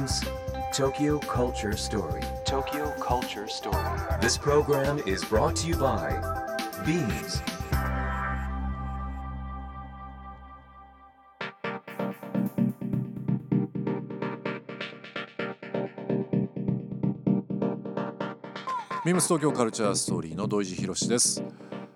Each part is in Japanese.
Beams Tokyo Culture Story. Tokyo Culture Story. This program is brought to you by Beams. ミームス東京カルチャーストーリーの土井地博です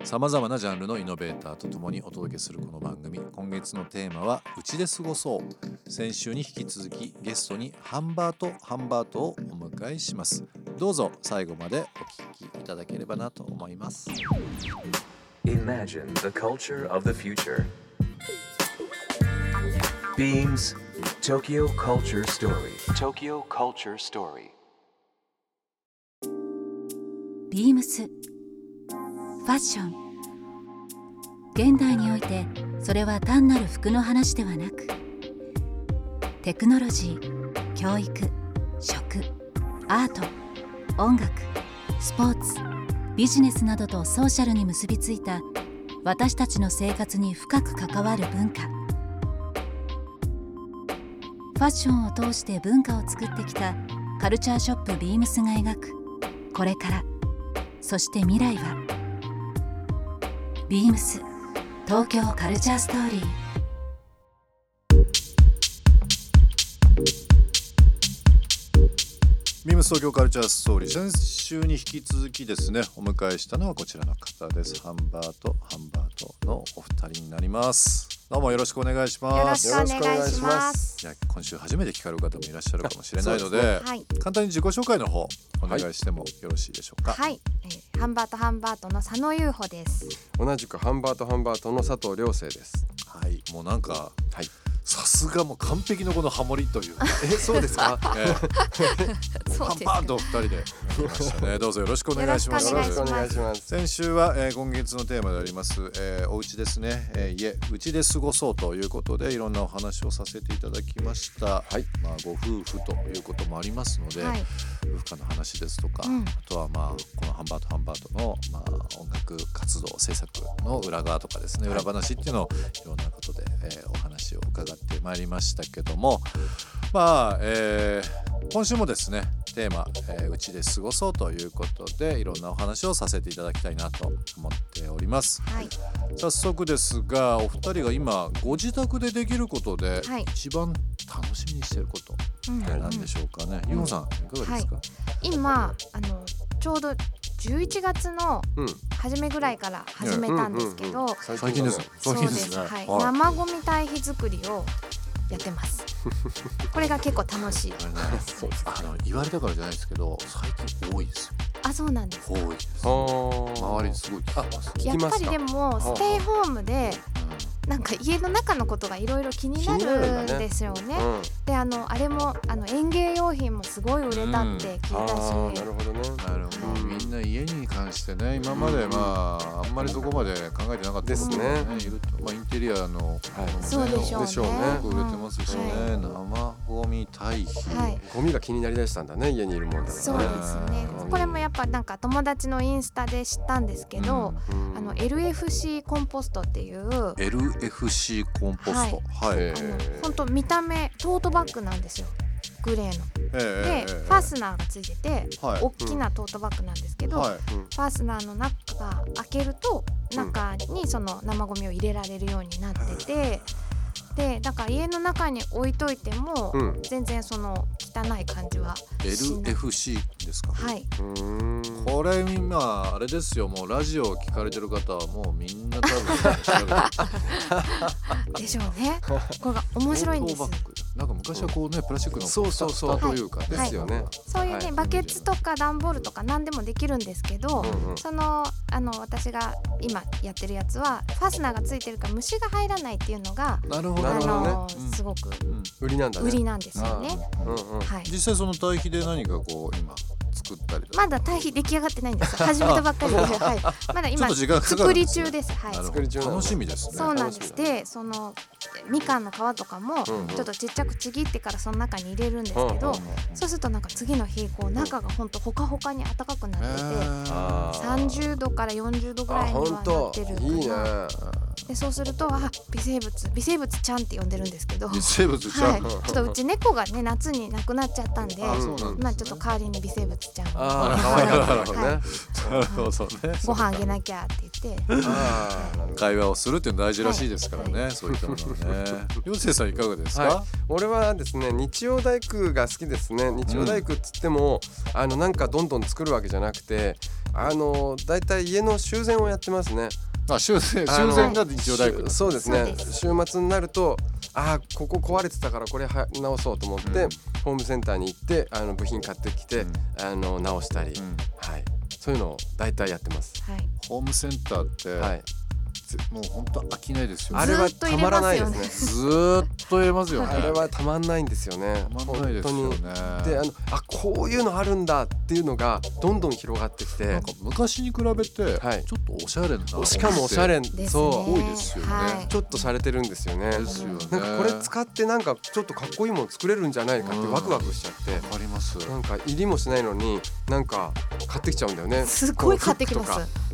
さまざまなジャンルのイノベーターとともにお届けするこの番組今月のテーマは「うちで過ごそう」先週に引き続きゲストにハンバートハンバートをお迎えしますどうぞ最後までお聞きいただければなと思います Imagine the culture of the future. Beams Tokyo Culture Story. Tokyo Culture Story. ビームスファッション。現代においてそれは単なる服の話ではなくテクノロジー教育食アート音楽スポーツビジネスなどとソーシャルに結びついた私たちの生活に深く関わる文化。ファッションを通して文化を作ってきたカルチャーショップビームスが描くこれから。そして未来はビームス東京カルチャーストーリー。ス東京カルチャーストーリー。先週に引き続きですねお迎えしたのはこちらの方です。ハンバートハンバートのお二人になります。どうもよろしくお願いしよろます。しくお願いします。いや今週初めて聞かれる方もいらっしゃるかもしれないのではい、簡単に自己紹介の方お願いしてもよろしいでしょうか、はい、えー、ハンバートハンバートの佐野優穂です。同じくハンバートハンバートの佐藤亮生です。はい、もうなんかはい。さすがもう完璧のこのハモリという。か、え、そうですか？ええ。パンパンとお二人でね。どうぞよろしくお願いします。よろしくおよろしくお願いします。先週は、えー今月のテーマであります、えーお家ですね、えー家うちで過ごそうということでいろんなお話をさせていただきました、はい。まあ、ご夫婦ということもありますので、はい、夫婦間の話ですとか、うん。あとはまあこのハンバートハンバートの、まあ、音楽活動制作の裏側とかですね、裏話っていうのをいろんなことで、えーお話を伺ってまいりましたけどもまあ、えー今週もですねテーマ「えーうちで過ごそう」ということでいろんなお話をさせていただきたいなと思っております。はい、早速ですがお二人が今ご自宅でできることではい。一番楽しみにしていることうん。って何でしょうかね。ゆうほさんいかがですか、今あのちょうど11月のうん。初めぐらいから始めたんですけど、最近です。そうで最近ですはい、はい。生ゴミ堆肥作りをやってます。これが結構楽しい。あれねあの言われたからじゃないですけど最近多いです。よあ、そうなんです。多いです。周りすごい聞きます。やっぱりでもステイホームでうなんか家の中のことがいろいろ気になるんですよね。うん。であのあれもあの園芸用品もすごい売れたって聞いたし、ああ、なるほどね。んなるほど、はい。みんな家に関してね今までまああんまりそこまで考えてなかったですね。いると。まあインテリアのものもねそうでしょうね。でしょうねよく売れてますしね、うん生ゴミ堆肥、はい。ゴミが気になりだしたんだね、家にいるもんだからね。そうですね。うん。これもやっぱなんか友達のインスタで知ったんですけど、うん。あの LFC コンポストっていう、LFC コンポスト。はい、えあのー本当見た目トートバッグなんですよ。グレーの。えで、ファスナーがついてて、はい。大きなトートバッグなんですけど、はい。うん。ファスナーの中が開けると中にその生ゴミを入れられるようになってて、でだから家の中に置いといても、うん。全然その汚い感じは LFC ですか？はい。これ今あれですよ。もうラジオを聞かれてる方はもうみんな多分 でしょうね。これが面白いんです なんか昔はこうねプラスチックのそうそうそう蓋というかね、ですよね。そういうね、はいバケツとか段ボールとか何でもできるんですけど、うんうんそのあの私が今やってるやつはファスナーがついてるから虫が入らないっていうのが、なるほどあなるほどねのうんすごくうん売りなんだね。売りなんですよね。うんうん。はい。実際その堆肥で何かこう今作ったりとかまだ堆肥出来上がってないんです。始めたばっかりで、はい。まだ今作り中です。はい作り中楽しみですねそうなんです。で、そのみかんの皮とかもちょっとちっちゃくちぎってからその中に入れるんですけど、そうするとなんか次の日こう中が本当ほかほかに暖かくなってて。あー30度から40度ぐらいにはなってるかないいね。でそうするとあ微生物微生物ちゃんって呼んでるんですけど。微生物ちゃん、はい、ちょっとうち猫がね夏に亡くなっちゃったんであそうなんですね。まあちょっと代わりに微生物ちゃん。をああなるほどね。ご飯あげなきゃって言って。会話をするっていうの大事らしいですからね、そういったものはね。陽生さんいかがですか、はい。俺はですね日曜大工が好きですね。日曜大工っつっても、あのなんかどんどん作るわけじゃなくてあのだいたい家の修繕をやってますねあ修繕あの修繕が日曜大工しそうですね。そうです。週末になるとあーここ壊れてたからこれは直そうと思って、うん。ホームセンターに行ってあの部品買ってきて、うん。あの直したり、うん。はい、そういうのを大体やってます。はい。ホームセンターって、はい、ぜもう本当飽きないですよね。あれはたまらないですね。ずーっと言えますよね。あれはたまんないんですよね。たまんないですよね。本当に。であのあこういうのあるんだっていうのがどんどん広がってきて。なんか昔に比べて、はい。ちょっとおしゃれな。しかもおしゃれ。そ多いですよね。はい。ちょっと洒落てるんですよね。ですよね。なんかこれ使ってなんかちょっとかっこいいもの作れるんじゃないかってうん。ワクワクしちゃって。わかります。なんか入りもしないのになんか買ってきちゃうんだよね。すごい買ってきます。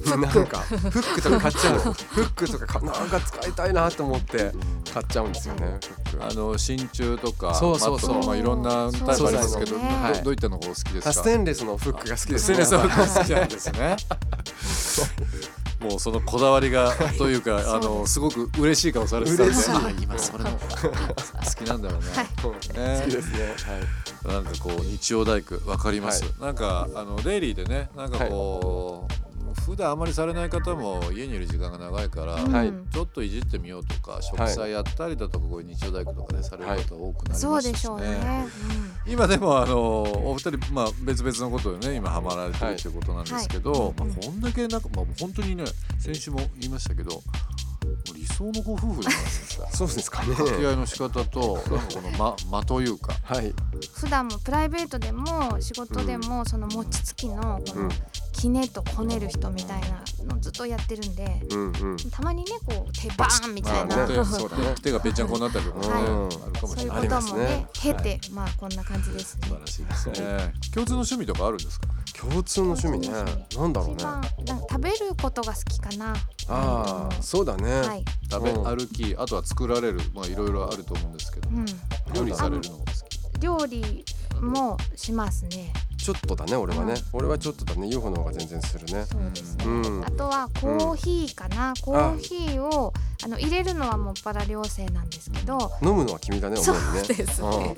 なんかフックとか買っちゃう。の。フックとかかなんか使いたいなと思って買っちゃうんですよね。フックあの真鍮とかそうそうそう。まあいろんなタイプありますけど、ねどはい。どういったのがお好きですか？あステンレスのフックが好きですステンレスの服好きなんですね。もうそのこだわりがというかあのすごく嬉しい顔されてたんで。今それの好きなんだろうね。はい。ね。好きですね。はい。なんかこう日曜大工わかります、なんかあのデイリーでねなんかこう、普段あまりされない方も家にいる時間が長いから、はい。うんちょっといじってみようとか植栽やったりだとかこういう日曜大工とかでされる方多くなりまそうしたしでしょうね。今でもあのお二人、まあ、別々のことでね。今ハマられてるっていうことなんですけど、はい。まあ、こんだけなんか、まあ、本当にね先週も言いましたけど理想のご夫婦じゃないですか。そうですかね。掛け合いの仕方となんかこの間間というか。はい。普段もプライベートでも仕事でもその餅つきのこうん。のきねとこねる人みたいなのずっとやってるんでうんうん。たまにねこう手バーンみたいな、まあね。ね。手がぺっちゃんこになったりとかね、はい。あるかもしそういうれないこともねあります経ねて、まあこんな感じですね。素晴らしいですね。共通の趣味とかあるんですか？共通の趣味ね。なんだろうね。一。番なんか食べることが好きかな。ああ、そうだね。はい、食べうん歩きあとは作られるまあいろいろあると思うんですけど。うん、料理されるのがお好き。料理もしますねちょっとだね、俺はねうん。俺はちょっとだね。UFO の方が全然するね。そうですね、うんあとはコーヒーかな、コーヒーをあの入れるのはもっぱら寮生なんですけど、飲むのは君だね、そう主にね。ですね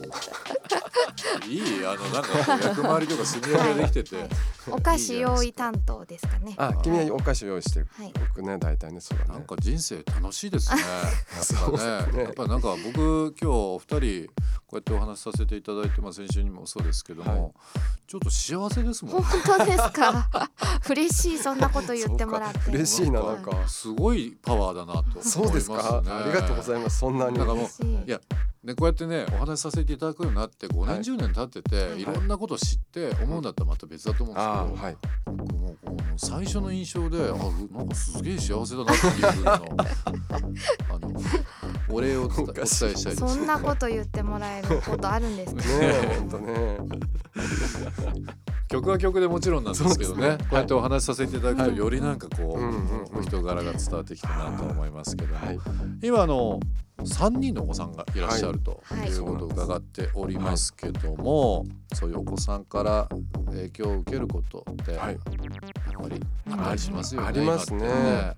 いいあのなんか役回りとか住み分けできてて、はいお菓子用意担当ですかねうんあ、君はお菓子用意してる。はい僕ね、大体ね、そうだね。なんか人生楽しいですね。そうやっぱね、ねやっぱなんか僕今日お二人こうやってお話しさせていただいて、まあ先週にもそうですけども、はいちょっと幸せですもん本。当ですか？嬉しいそんなこと言ってもらって嬉しいな、なんか。すごいパワーだなと思いますね。そうですか？ありがとうございます。そんなになん。かもういいやね、こうやってねお話しさせていただくようになって5年、はい10年経ってて、い、ろんなことを知って思うんだったらまた別だと思うんですけど、はい。僕も最初の印象であなんかすげえ幸せだなっていうふうのあのお礼を伝えお伝えしたいです。そんなこと言ってもらえることあるんですか？ね。曲は曲でもちろんなんですけどねねこうやってお話しさせていただくとよりなんかこう、うんうんうんお人柄が伝わってきたなと思いますけども、はい。今あの3人のお子さんがいらっしゃるとはいいうことを伺っておりますけども、そういうお子さんから影響を受けることってやっはいぱりあったりしますよね。ありますねや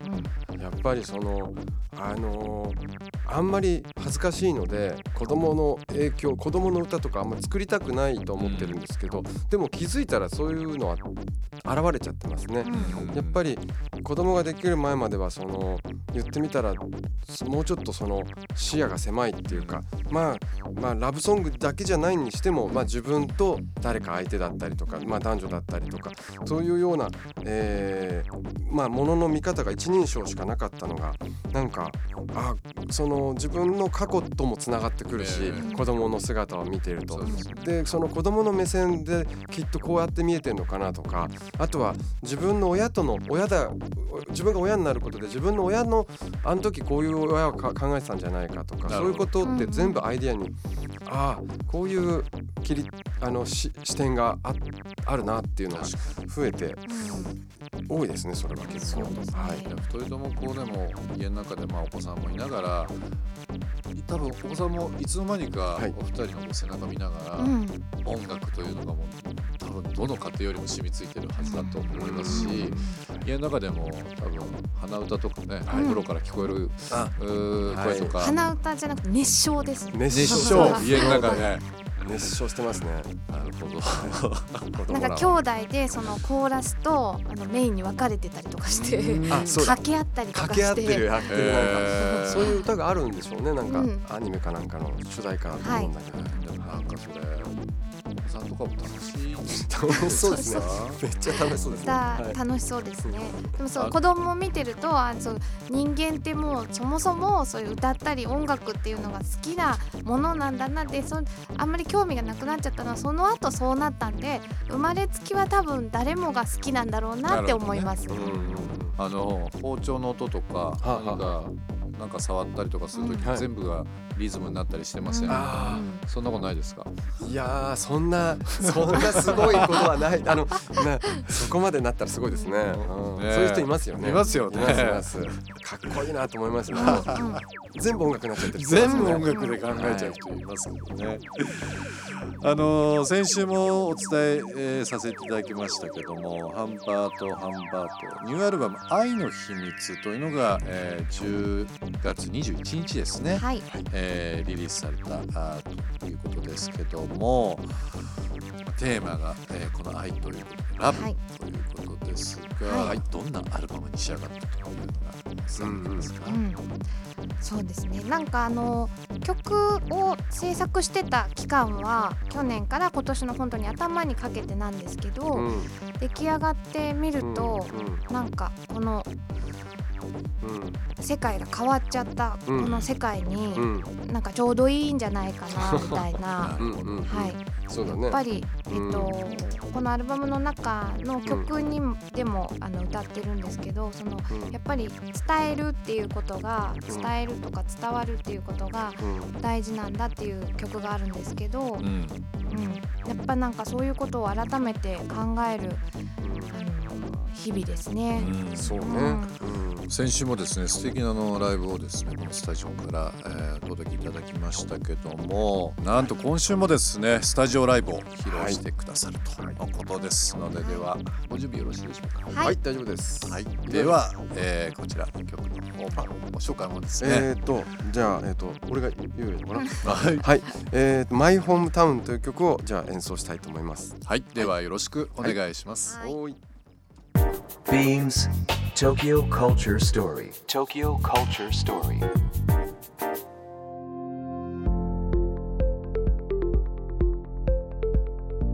っぱりそのあのーあんまり恥ずかしいので子供の影響子供の歌とかあんまり作りたくないと思ってるんですけど、でも気づいたらそういうのは現れちゃってますね。やっぱり子供ができる前まではその言ってみたらもうちょっとその視野が狭いっていうかまあまあラブソングだけじゃないにしても、まあ、自分と誰か相手だったりとか、まあ、男女だったりとかそういうような、えまあものの見方が一人称しかなかったのがなんかあその自分の過去ともつながってくるし、ええ。子供の姿を見ていると。でその子供の目線できっとこうやって見えてるのかなとかあとは自分の親との親だ自分が親になることで自分の親のあの時こういう親をか考えてたんじゃないかとかそういうことって全部アイディアにああこういう切りあのし視点がああるなっていうのが増えて多いですねそれは結構。そうですね。はい。いや2人ともこうでも家の中でまあお子さんもいながら多分お子さんもいつの間にかはい。お二人の背中見ながら、うん。音楽というのがもう多分どの家庭よりも染みついてるはずだと思いますし、家の中でも多分鼻歌とかね、はい。お風呂から聞こえるあうーはい。声とか、鼻歌じゃなくて熱唱です熱熱唱。唱。家の中で、熱唱してますね。なるほど。なんか兄弟でそのコーラスとあのメインに分かれてたりとかして掛け合ったりとかして。掛け合ってる。やってる。なんか、へーそういう歌があるんでしょうね。なんか、うん。アニメかなんかの主題歌だと思うんだけど、でもなんかそれさんとかも楽しい楽しそうですね。めっちゃ楽しそうですね、だはい。楽しそうですね。でもそうあ子供を見てるとあそう人間ってもうそもそもそういう歌ったり音楽っていうのが好きなものなんだなってそあんまり興味がなくなっちゃったのはその後そうなったんで生まれつきは多分誰もが好きなんだろうなって思います。うんうんうんあの包丁の音とかはあ何かなんか触ったりとかするとき、うん。はい。全部がリズムになったりしてません、あそんなことないですか？いやーそんなそんなすごいことはない。あのねそこまでなったらすごいですね,、うん。ねそういう人いますよね。いますよね。いますいます。かっこいいなと思いますよ、う ん全部音楽になっちゃってる。全部音楽で考えちゃう人いますけどね。あのー先週もお伝ええーさせていただきましたけどもハンバートハンバート。ニューアルバム「愛の秘密」というのが、えー10月21日ですね、はい、えーリリースされたということですけどもテーマが、えーこの愛ということでラブとはい。いうことですが、はい。どんなアルバムに仕上がったというのが伝わってきますか、うん、そうですね。なんかあの曲を制作してた期間は去年から今年の本当に頭にかけてなんですけど、うん。出来上がってみると、なんかこのうんうん世界が変わっちゃったこうん。の世界にうん。なんかちょうどいいんじゃないかな みたいな。はい。やっぱり、うん。えっと、このアルバムの中の曲にもでもあの歌ってるんですけどそのうん。やっぱり伝えるっていうことがん。伝えるとか伝わるっていうことがうん。大事なんだっていう曲があるんですけど、うん、うん。やっぱなんかそういうことを改めて考えるあの日々ですね。うん。そうね。うん先週もですね素敵なあのライブをですねこのスタジオから、えーお届けいただきましたけどもなんと今週もですねスタジオライブを披露してくださるとのことです。ので、ではご準備よろしいでしょうか？はい。はい大丈夫です。はい、では、えーこちらの曲の方もご紹介もですね。えーとじゃあえーと俺が言うのかなはい、はい。えーとマイホームタウンという曲をじゃあ演奏したいと思います。はい、ではよろしくお願いします。はいおーい。Beams Tokyo Culture Story. Tokyo Culture Story.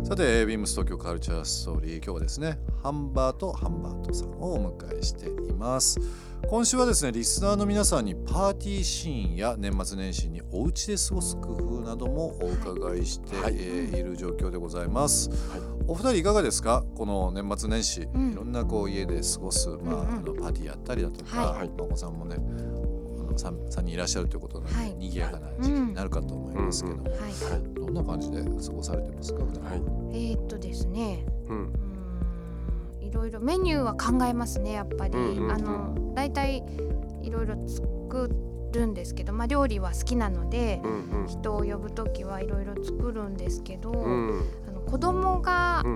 さて、ビームス東京カルチャーストーリー、今日はですね、ハンバートハンバートさんをお迎えしています。今週はですね、リスナーの皆さんにパーティーシーンや年末年始にお家で過ごす工夫などもお伺いして、はいえーいる状況でございます。はいお二人いかがですか？この年末年始、うん。いろんなこう家で過ごす、まあうんうん。あのパーティーやったりだとか、はい。まあお子さんもねあの 3, 三人いらっしゃるということなので、はい。賑やかな時期になるかと思いますけども、はい、はい。どんな感じで過ごされてますか？はい。えーっとですね。うん。うーん。いろいろメニューは考えますねやっぱり、うんうんうん。あのだいたいいろいろ作るんですけど、まあ、料理は好きなので、うん人を呼ぶ時はいろいろ作るんですけど、うん子供がう、ん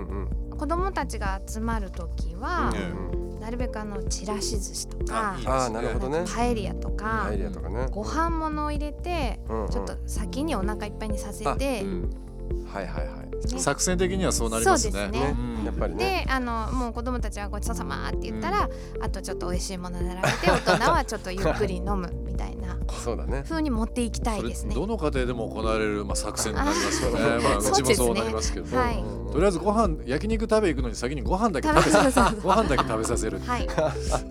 うん。子供たちが集まる時は、うんなるべくあのちらし寿司とかあなるほどね。パエリアとかパエリアとかね。ご飯物を入れてうんうん。ちょっと先にお腹いっぱいにさせあて、うん。はいはいはい。ね。作戦的にはそうなりますね。そうですね。うんやっぱりね。であのもう子供たちはごちそうさまって言ったら、あとちょっと美味しいもの並べて大人はちょっとゆっくり飲むそうだね風に持っていきたいですね。どの家庭でも行われる、まあ、作戦になりますよね。あまあ、うちもそうなりますけど、はいとりあえずご飯焼肉食べ行くのに先にご飯だけ食べさ食べそうそうご飯だけ食べさせる、はい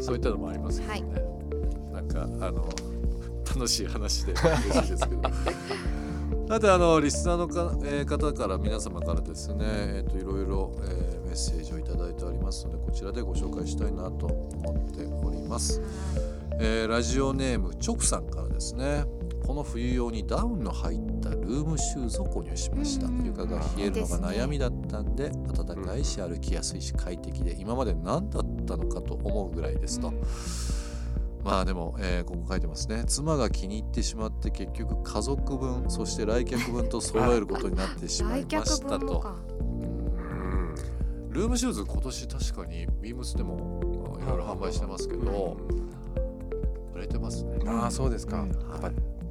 そういったのもありますよね。なんかあの楽しい話で嬉しいですけど。さてあのリスナーのか、えー方から皆様からですね、えー、といろいろ、えーメッセージをいただいておりますのでこちらでご紹介したいなと思っております。えーラジオネームチョクさんからですね。この冬用にダウンの入ったルームシューズを購入しました、うん。床が冷えるのが悩みだったんで暖かいし歩きやすいし快適で今まで何だっったのかと思うぐらいですと。まあでも、えーここ書いてますね。妻が気に入ってしまって結局家族分そして来客分と揃えることになってしまいましたと。ルームシューズ今年確かにビームスでもいろいろ販売してますけど売れてますね。ああそうですか、うん。やっぱ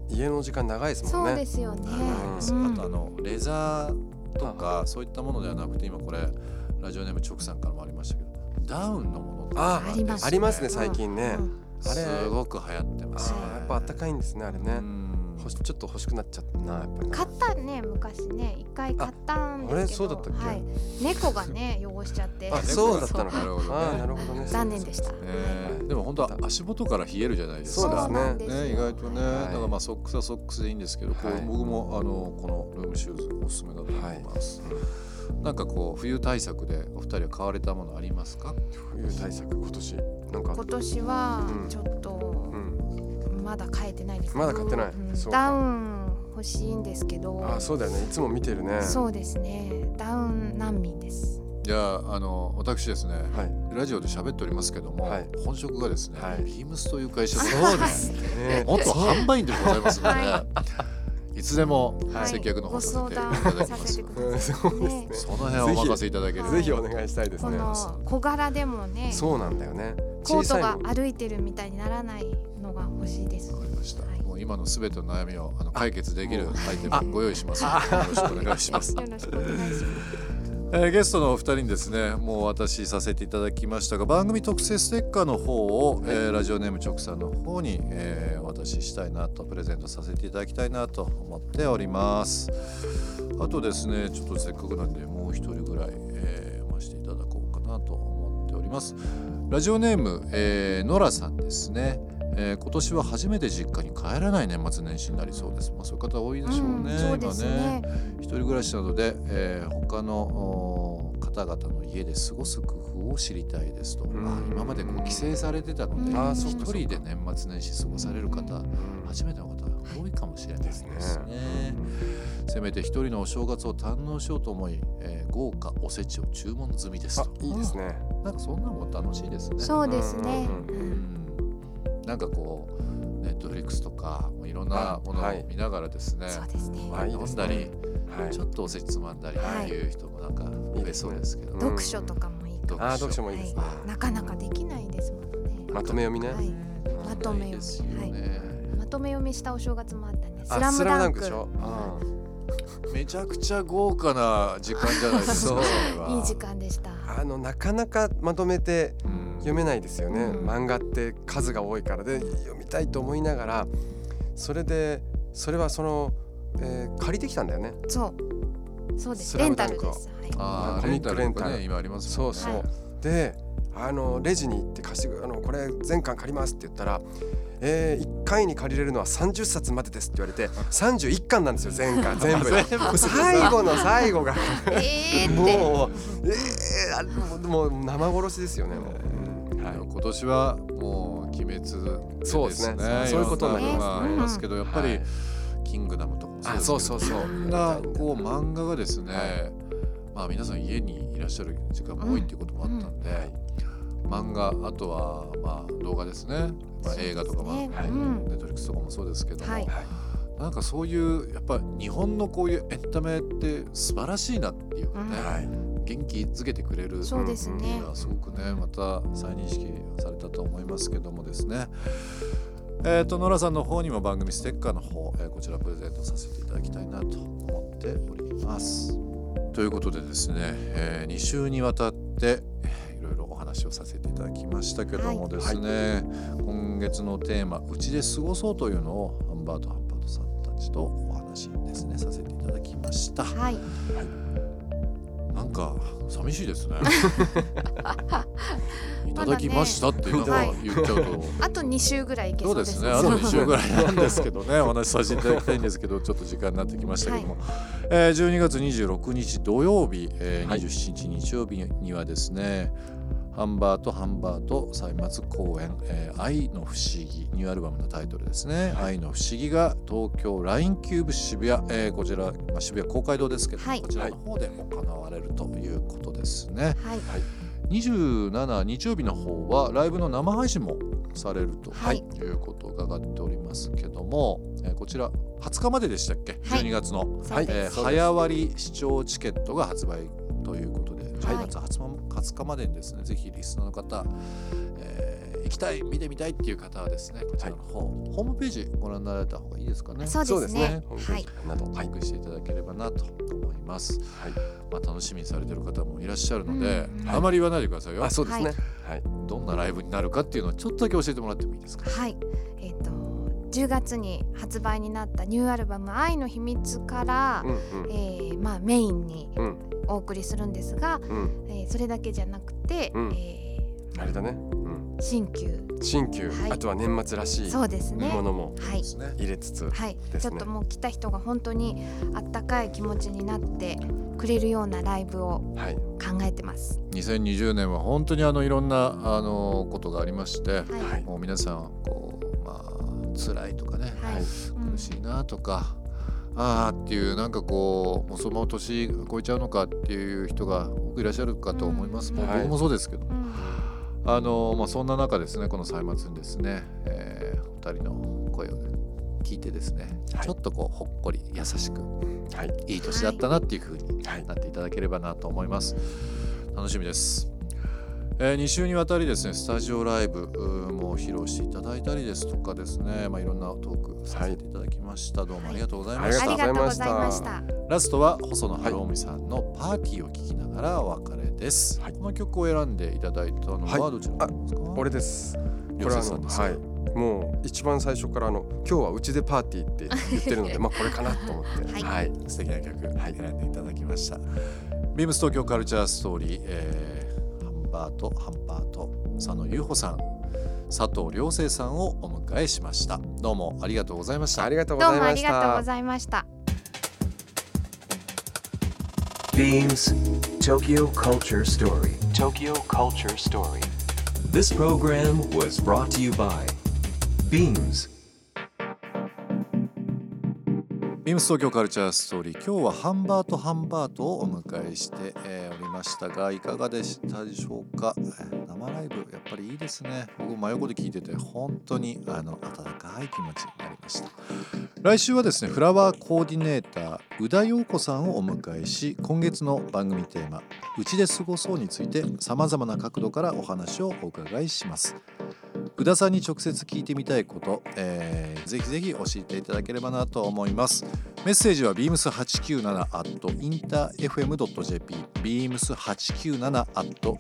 家の時間長いですもんね。そうですよね。あとあのレザーとかそういったものではなくて今これラジオネーム直さんからもありましたけどダウンのものあありますありますね最近ね、うん。あれすごく流行ってますね。やっぱあったかいんですねあれね、うんほしちょっと欲しくなっちゃったなやっぱり。な買ったね昔ね。一回買ったんですけど。ああれ？そうだったっけ？はい、猫がね 汚しちゃって。あそうだったのか。なるほどねああなるほどね。残念でした。えーでも本当は足元から冷えるじゃないですか。そうですねね、意外とね、はい。だからまあソックスはソックスでいいんですけど、こうはい僕もあのこのルームシューズおすすめだと思います。なんかこう冬対策でお二人は買われたものありますか？冬対策今年。なんか。今年はうん。ちょっとうんまだ買えてないです。まだ買ってない。うん。ダウン欲しいんですけど。あそうだよね。いつも見てるね。そうですね。ダウン難民です。じゃああの私ですね、はい。ラジオで喋っておりますけども、はい。本職がですね、はい。ビームスという会社でそうですね。元販売員でございますので、、はい。つでもはい。接客の方ごさせてい相ただきます。そうですね。ねその辺はお任せいただければ、はいぜひお願いしたいですね。この小柄でもね、そうなんだよね。コートがの。歩いてるみたいにならないのが欲しいですわ。かりました、はい。もう今のすべての悩みをあの解決できるアイテあムをご用意しますのでよろしくお願いします。よろしくお願いします。えーゲストのお二人にですねもうお渡しさせていただきましたが番組特製ステッカーの方を、えーラジオネーム直さんの方に、えーお渡ししたいなとプレゼントさせていただきたいなと思っております。あとですねちょっとせっかくなんでもう一人ぐらい、えー読ませていただこうかなと思っております。ラジオネーム、えー、ノラさんですねえー今年は初めて実家に帰らない年末年始になりそうです。まあ、そういう方多いでしょうね。うんそうですね。一人暮らしなので、えー他のお方々の家で過ごす工夫を知りたいですと、ん。あー今までこう帰省されてたので一人で年末年始過ごされる方初めての方が多いかもしれないですね。せめて一人のお正月を堪能しようと思い、えー豪華おせちを注文済みですあといいですね。なんかそんなのも楽しいですね。そうですね。うんなんかこうネットフリックスとかもういろんなものをはい見ながらですね、そうですね。ワイン飲んだり、はいちょっとおせちつまんだりはいっていう人もなんか増えそうですけど、うん読書とかもいいかも。あー読書もいいですねはいなかなかできないですものね。まとめ読みねはい。まとめ読み。よね、はい。まとめ読みしたお正月もあったね。スラムダンク。ラムダンクでしょ？あめちゃくちゃ豪華な時間じゃないですかいい時間でした。ーあのなかなかまとめてうん読めないですよね、うん。漫画って数が多いからで読みたいと思いながらそれでそれはその、えー借りてきたんだよね。そう。そうです。スレンタルです。はい。あーコミックレンタル。ね今ありますね。そうそう、はい。であのレジに行って貸してくあのこれ全巻借りますって言ったらえー、1回に借りれるのは30冊までですって言われて 31巻なんですよ全巻。全部。最後の最後が。えーって。もうえー、あもう生殺しですよねもう、今年はもう鬼滅でそうですね。ねそういうことになりますありますけどやっぱり、はいキングダムとかもあそうそうそう。いろんなこう漫画がですね、はい。まあ皆さん家にいらっしゃる時間も多いっていうこともあったんで、はい漫画あとはまあ動画ですね、まあ、映画とか、まあネットフリックスとかもそうですけども、はい。なんかそういうやっぱ日本のこういうエンタメって素晴らしいなっていうかね、はい元気づけてくれるそうですねすごくねまた再認識されたと思いますけどもですねえー、とノラさんの方にも番組ステッカーの方、えーこちらプレゼントさせていただきたいなと思っております。ということでですね、え2週にわたってえーいろいろお話をさせていただきましたけどもですね、今月のテーマ「うちで過ごそう」というのをハンバートハンバートさんたちとお話ですねさせていただきました。はい。なんか寂しいですね。いただきましたっていうのは言っちゃうと。あと2週ぐらいいけそそううですすね。あと2週ぐらいなんですけどね。お話しさせていただきたいんですけどちょっと時間になってきましたけども、えー12月26日土曜日、えーはい。27日日曜日にはですねハンバートハンバート歳末公演、えー愛の不思議ニューアルバムのタイトルですね、愛の不思議が東京ラインキューブ渋谷、えーこちら、まあ、渋谷公会堂ですけども、はい。こちらの方で行われるということですね。はい。27日曜日の方はライブの生配信もされるとはい。いうことを伺っておりますけども、えーこちら20日まででしたっけ、はい。12月の、えー早割視聴チケットが発売ということではい。12月20日までにですねぜひリスナーの方、えー行きたい見てみたいっていう方はですねこちらの方、ホームページご覧になられた方がいいですかね。そうですね。ホームペーはい。ジなどはい。チェックしていただければなと思います、はい。まあ、楽しみにされてる方もいらっしゃるので、うんあまり言わないでくださいよ、あそうですね。はい。どんなライブになるかっていうのをちょっとだけ教えてもらってもいいですか？はい。えっ、と10月に発売になったニューアルバム「愛の秘密」から、うんうん。えーまあ、メインにうん。お送りするんですが、うん。えーそれだけじゃなくて、うん。えあれだね。うん。ー新旧。新旧。はい。あとは年末らしいそうですね。ものも入れつつはい、ですね。ちょっともう来た人が本当にあったかい気持ちになってくれるようなライブをはい。考えてます。2020年は本当にあのいろんなあのことがありまして、はい、はい。もう皆さんこうまあ辛いとかね、はい。はいうん苦しいなとか、ああっていうなんかこうもうそのまま年超えちゃうのかっていう人が多くいらっしゃるかと思います、うん僕もそうですけど、うん。あのまあ、そんな中ですねこの歳末にですね、えー、お二人の声を聞いてですね、はい。ちょっとこうほっこり優しくはい。いい年だったなっていう風にはい。なっていただければなと思います。楽しみです、え2週にわたりですねスタジオライブも披露していただいたりですとかですね、まあ、いろんなトークさせていただきました、どうもありがとうございました、ありがとうござい。ましたありがとうございました。ラストは細野晴臣さんの「パーティー」を聴きながらお別れです、はい。この曲を選んでいただいたのはい。はどちらですか、俺です。良これあの生さんですはい。もう一番最初からあの今日はうちでパーティーって言ってるので まあこれかなと思って。はい。はい。素敵な曲はい。選んでいただきました、ビームス東京カルチャーストーリー、えーバートハンバート佐野優穂さん佐藤良生さんをお迎えしましたどうもありがとうございましたありがとうごどうもあざいましたりがとうございました。Beams Tokyo Culture Story. Tokyo Culture Story. This program was brought to you by Beams. ビームス東京カルチャーストーリー。今日はハンバートハンバートをお迎えして、えーおりましたがいかがでしたでしょうか、生ライブやっぱりいいですね。僕真横で聞いてて本当にあの温かい気持ちになりました。来週はですねフラワーコーディネーター宇田陽子さんをお迎えし今月の番組テーマ「うちで過ごそう」についてさまざまな角度からお話をお伺いします。宇田さんに直接聞いてみたいこと、えーぜひぜひ教えていただければなと思います。メッセージは beams897 at interfm.jp beams897 at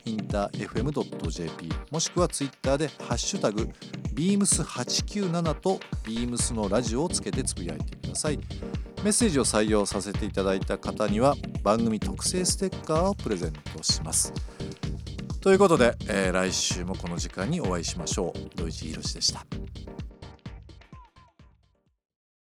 interfm.jp もしくはツイッターでハッシュタグ beams897 と beams のラジオをつけてつぶやいてください。メッセージを採用させていただいた方には番組特製ステッカーをプレゼントします。ということで、えー来週もこの時間にお会いしましょう。土井地博でした。